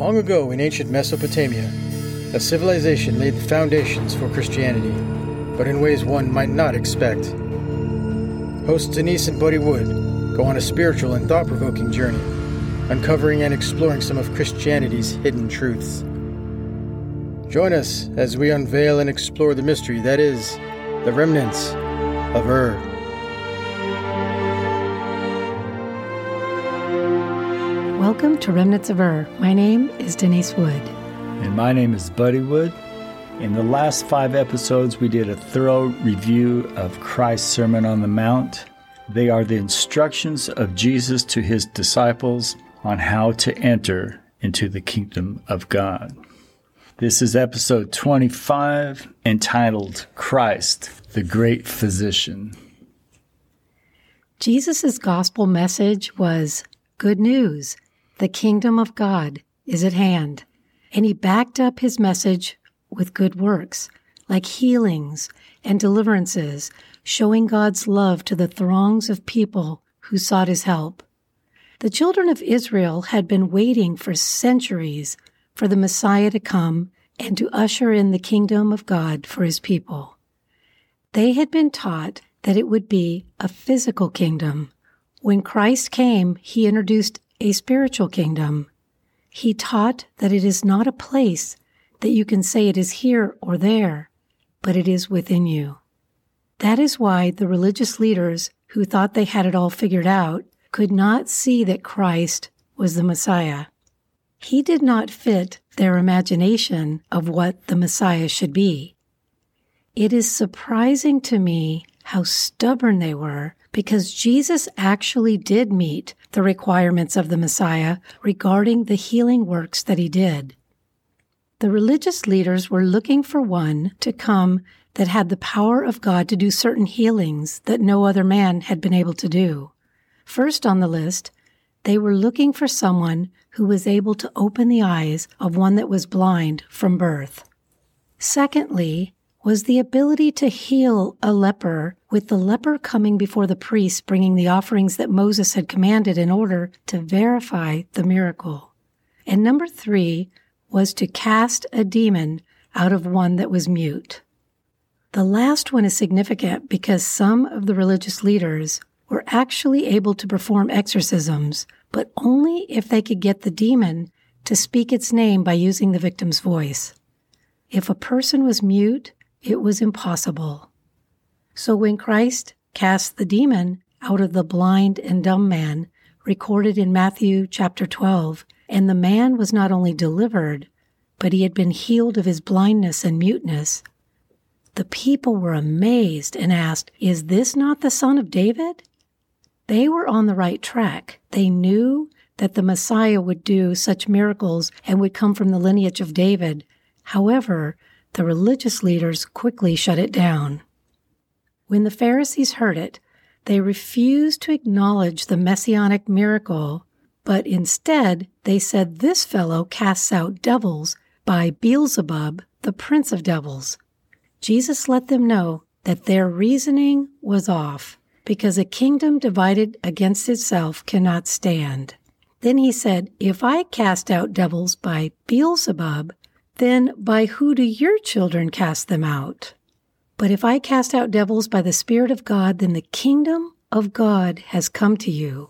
Long ago in ancient Mesopotamia, a civilization laid the foundations for Christianity, but in ways one might not expect. Hosts Denise and Buddy Wood go on a spiritual and thought provoking journey, uncovering and exploring some of Christianity's hidden truths. Join us as we unveil and explore the mystery that is the remnants of Ur. Welcome to Remnants of Ur. My name is Denise Wood. And my name is Buddy Wood. In the last five episodes, we did a thorough review of Christ's Sermon on the Mount. They are the instructions of Jesus to his disciples on how to enter into the kingdom of God. This is episode 25 entitled Christ, the Great Physician. Jesus' gospel message was good news. The kingdom of God is at hand. And he backed up his message with good works, like healings and deliverances, showing God's love to the throngs of people who sought his help. The children of Israel had been waiting for centuries for the Messiah to come and to usher in the kingdom of God for his people. They had been taught that it would be a physical kingdom. When Christ came, he introduced a spiritual kingdom. He taught that it is not a place that you can say it is here or there, but it is within you. That is why the religious leaders who thought they had it all figured out could not see that Christ was the Messiah. He did not fit their imagination of what the Messiah should be. It is surprising to me how stubborn they were because Jesus actually did meet the requirements of the Messiah regarding the healing works that he did. The religious leaders were looking for one to come that had the power of God to do certain healings that no other man had been able to do. First on the list, they were looking for someone who was able to open the eyes of one that was blind from birth. Secondly, was the ability to heal a leper, with the leper coming before the priest bringing the offerings that Moses had commanded in order to verify the miracle. And number three was to cast a demon out of one that was mute. The last one is significant because some of the religious leaders were actually able to perform exorcisms, but only if they could get the demon to speak its name by using the victim's voice. If a person was mute, it was impossible. So when Christ cast the demon out of the blind and dumb man, recorded in Matthew chapter 12, and the man was not only delivered, but he had been healed of his blindness and muteness, the people were amazed and asked, Is this not the son of David? They were on the right track. They knew that the Messiah would do such miracles and would come from the lineage of David. However, the religious leaders quickly shut it down. When the Pharisees heard it, they refused to acknowledge the messianic miracle, but instead they said this fellow casts out devils by Beelzebub, the prince of devils. Jesus let them know that their reasoning was off because a kingdom divided against itself cannot stand. Then he said, If I cast out devils by Beelzebub, then by who do your children cast them out? But if I cast out devils by the Spirit of God, then the kingdom of God has come to you.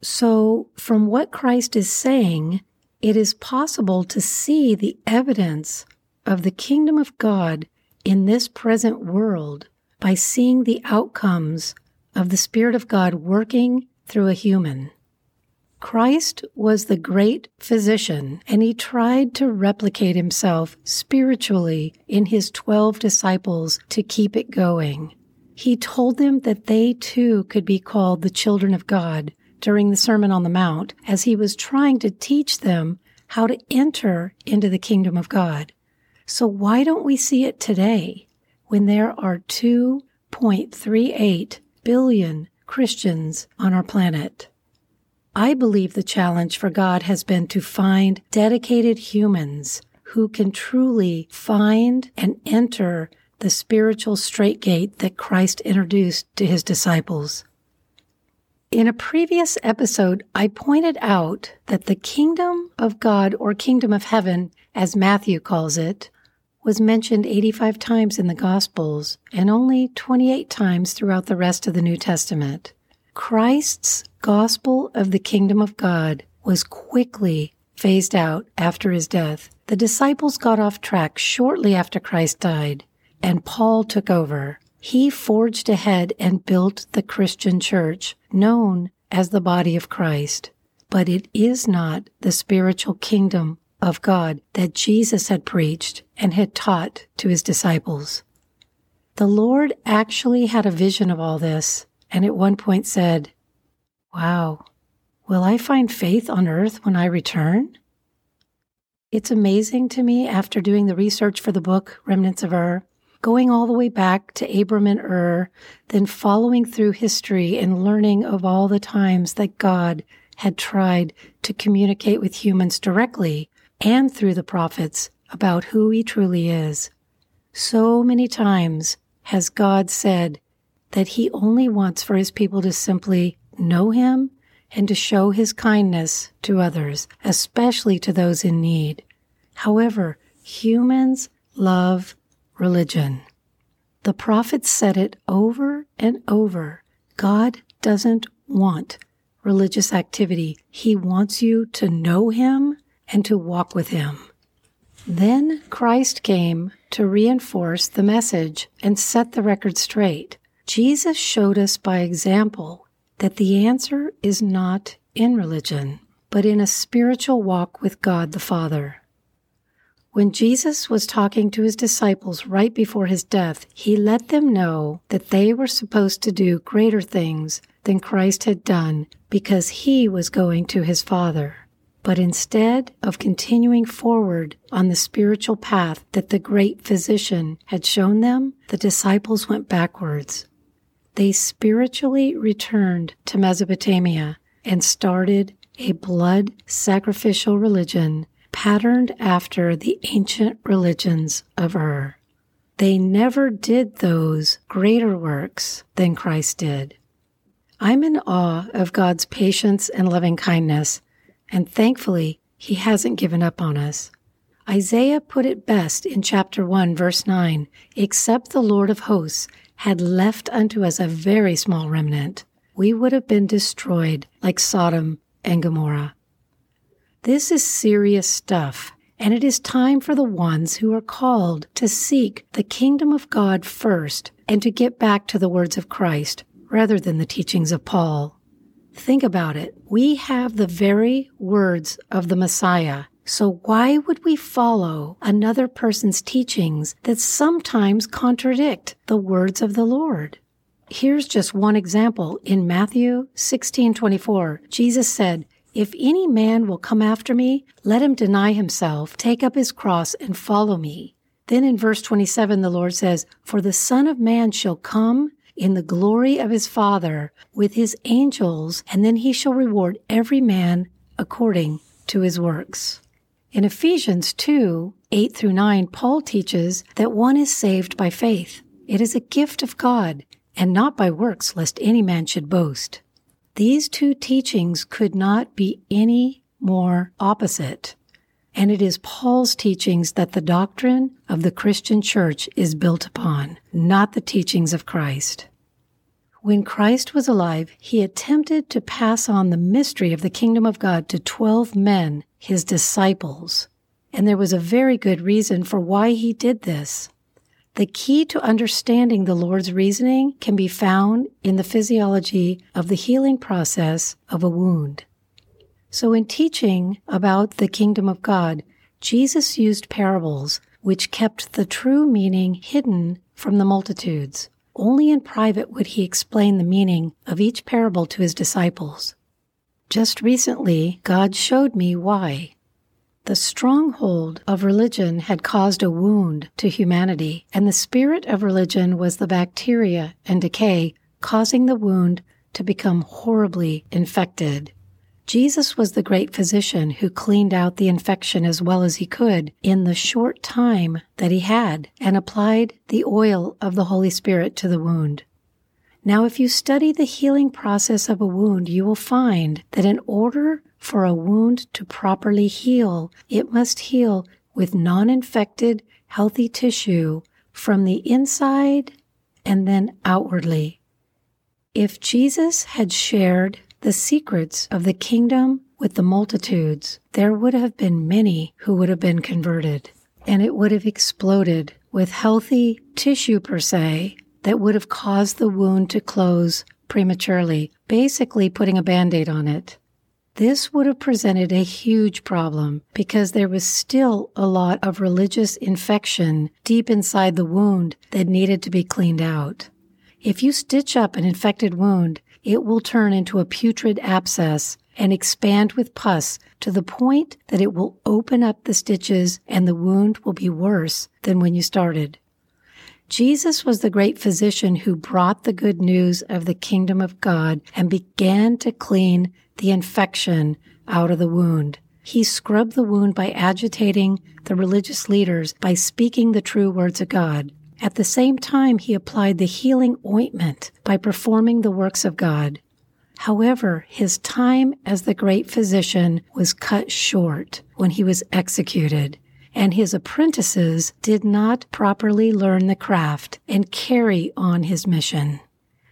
So, from what Christ is saying, it is possible to see the evidence of the kingdom of God in this present world by seeing the outcomes of the Spirit of God working through a human. Christ was the great physician, and he tried to replicate himself spiritually in his 12 disciples to keep it going. He told them that they too could be called the children of God during the Sermon on the Mount as he was trying to teach them how to enter into the kingdom of God. So why don't we see it today when there are 2.38 billion Christians on our planet. I believe the challenge for God has been to find dedicated humans who can truly find and enter the spiritual straight gate that Christ introduced to his disciples. In a previous episode, I pointed out that the kingdom of God or kingdom of heaven, as Matthew calls it, was mentioned 85 times in the Gospels and only 28 times throughout the rest of the New Testament. Christ's gospel of the kingdom of God was quickly phased out after his death. The disciples got off track shortly after Christ died, and Paul took over. He forged ahead and built the Christian church, known as the body of Christ. But it is not the spiritual kingdom of God that Jesus had preached and had taught to his disciples. The Lord actually had a vision of all this, and at one point said, Wow, will I find faith on earth when I return? It's amazing to me after doing the research for the book Remnants of Ur going all the way back to Abram and Ur, then following through history and learning of all the times that God had tried to communicate with humans directly and through the prophets about who he truly is. So many times has God said that he only wants for his people to simply know him and to show his kindness to others, especially to those in need. However, humans love religion. The prophets said it over and over. God doesn't want religious activity. He wants you to know Him and to walk with Him. Then Christ came to reinforce the message and set the record straight. Jesus showed us by example that the answer is not in religion, but in a spiritual walk with God the Father. When Jesus was talking to his disciples right before his death, he let them know that they were supposed to do greater things than Christ had done because he was going to his Father. But instead of continuing forward on the spiritual path that the great physician had shown them, the disciples went backwards. They spiritually returned to Mesopotamia and started a blood sacrificial religion patterned after the ancient religions of Ur. They never did those greater works than Christ did. I'm in awe of God's patience and loving kindness, and thankfully, He hasn't given up on us. Isaiah put it best in chapter 1, verse 9 Except the Lord of hosts had left unto us a very small remnant, we would have been destroyed like Sodom and Gomorrah. This is serious stuff, and it is time for the ones who are called to seek the kingdom of God first and to get back to the words of Christ rather than the teachings of Paul. Think about it. We have the very words of the Messiah. So why would we follow another person's teachings that sometimes contradict the words of the Lord? Here's just one example. In Matthew 16:24, Jesus said, if any man will come after me, let him deny himself, take up his cross, and follow me. Then in verse 27, the Lord says, For the Son of Man shall come in the glory of his Father with his angels, and then he shall reward every man according to his works. In Ephesians 2 8 through 9, Paul teaches that one is saved by faith. It is a gift of God, and not by works, lest any man should boast. These two teachings could not be any more opposite. And it is Paul's teachings that the doctrine of the Christian church is built upon, not the teachings of Christ. When Christ was alive, he attempted to pass on the mystery of the kingdom of God to 12 men, his disciples. And there was a very good reason for why he did this. The key to understanding the Lord's reasoning can be found in the physiology of the healing process of a wound. So, in teaching about the kingdom of God, Jesus used parables which kept the true meaning hidden from the multitudes. Only in private would he explain the meaning of each parable to his disciples. Just recently, God showed me why. The stronghold of religion had caused a wound to humanity, and the spirit of religion was the bacteria and decay causing the wound to become horribly infected. Jesus was the great physician who cleaned out the infection as well as he could in the short time that he had and applied the oil of the Holy Spirit to the wound. Now, if you study the healing process of a wound, you will find that in order for a wound to properly heal, it must heal with non infected, healthy tissue from the inside and then outwardly. If Jesus had shared the secrets of the kingdom with the multitudes, there would have been many who would have been converted, and it would have exploded with healthy tissue per se that would have caused the wound to close prematurely, basically putting a band aid on it. This would have presented a huge problem because there was still a lot of religious infection deep inside the wound that needed to be cleaned out. If you stitch up an infected wound, it will turn into a putrid abscess and expand with pus to the point that it will open up the stitches and the wound will be worse than when you started. Jesus was the great physician who brought the good news of the kingdom of God and began to clean the infection out of the wound. He scrubbed the wound by agitating the religious leaders by speaking the true words of God. At the same time, he applied the healing ointment by performing the works of God. However, his time as the great physician was cut short when he was executed, and his apprentices did not properly learn the craft and carry on his mission.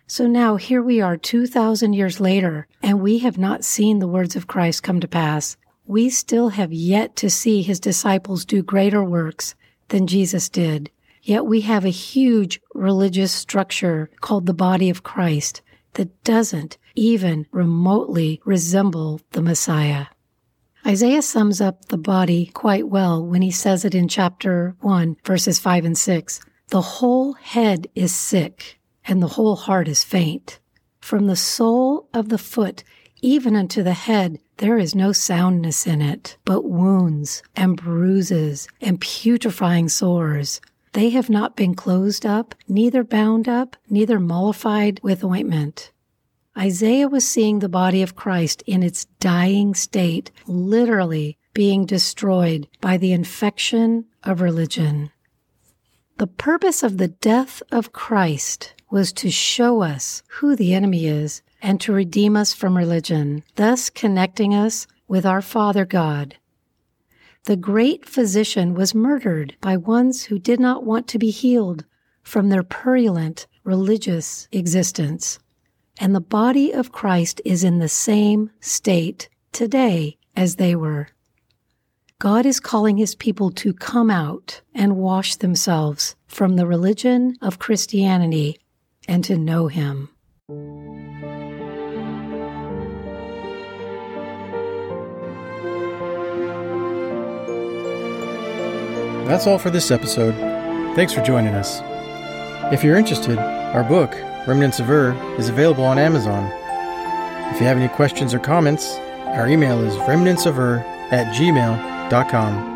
So now here we are 2,000 years later, and we have not seen the words of Christ come to pass. We still have yet to see his disciples do greater works than Jesus did. Yet we have a huge religious structure called the body of Christ that doesn't even remotely resemble the Messiah. Isaiah sums up the body quite well when he says it in chapter 1, verses 5 and 6. The whole head is sick and the whole heart is faint. From the sole of the foot even unto the head, there is no soundness in it, but wounds and bruises and putrefying sores. They have not been closed up, neither bound up, neither mollified with ointment. Isaiah was seeing the body of Christ in its dying state, literally being destroyed by the infection of religion. The purpose of the death of Christ was to show us who the enemy is and to redeem us from religion, thus connecting us with our Father God. The great physician was murdered by ones who did not want to be healed from their purulent religious existence. And the body of Christ is in the same state today as they were. God is calling his people to come out and wash themselves from the religion of Christianity and to know Him. That's all for this episode. Thanks for joining us. If you're interested, our book, Remnants of Ur, is available on Amazon. If you have any questions or comments, our email is remnantsofur at gmail.com.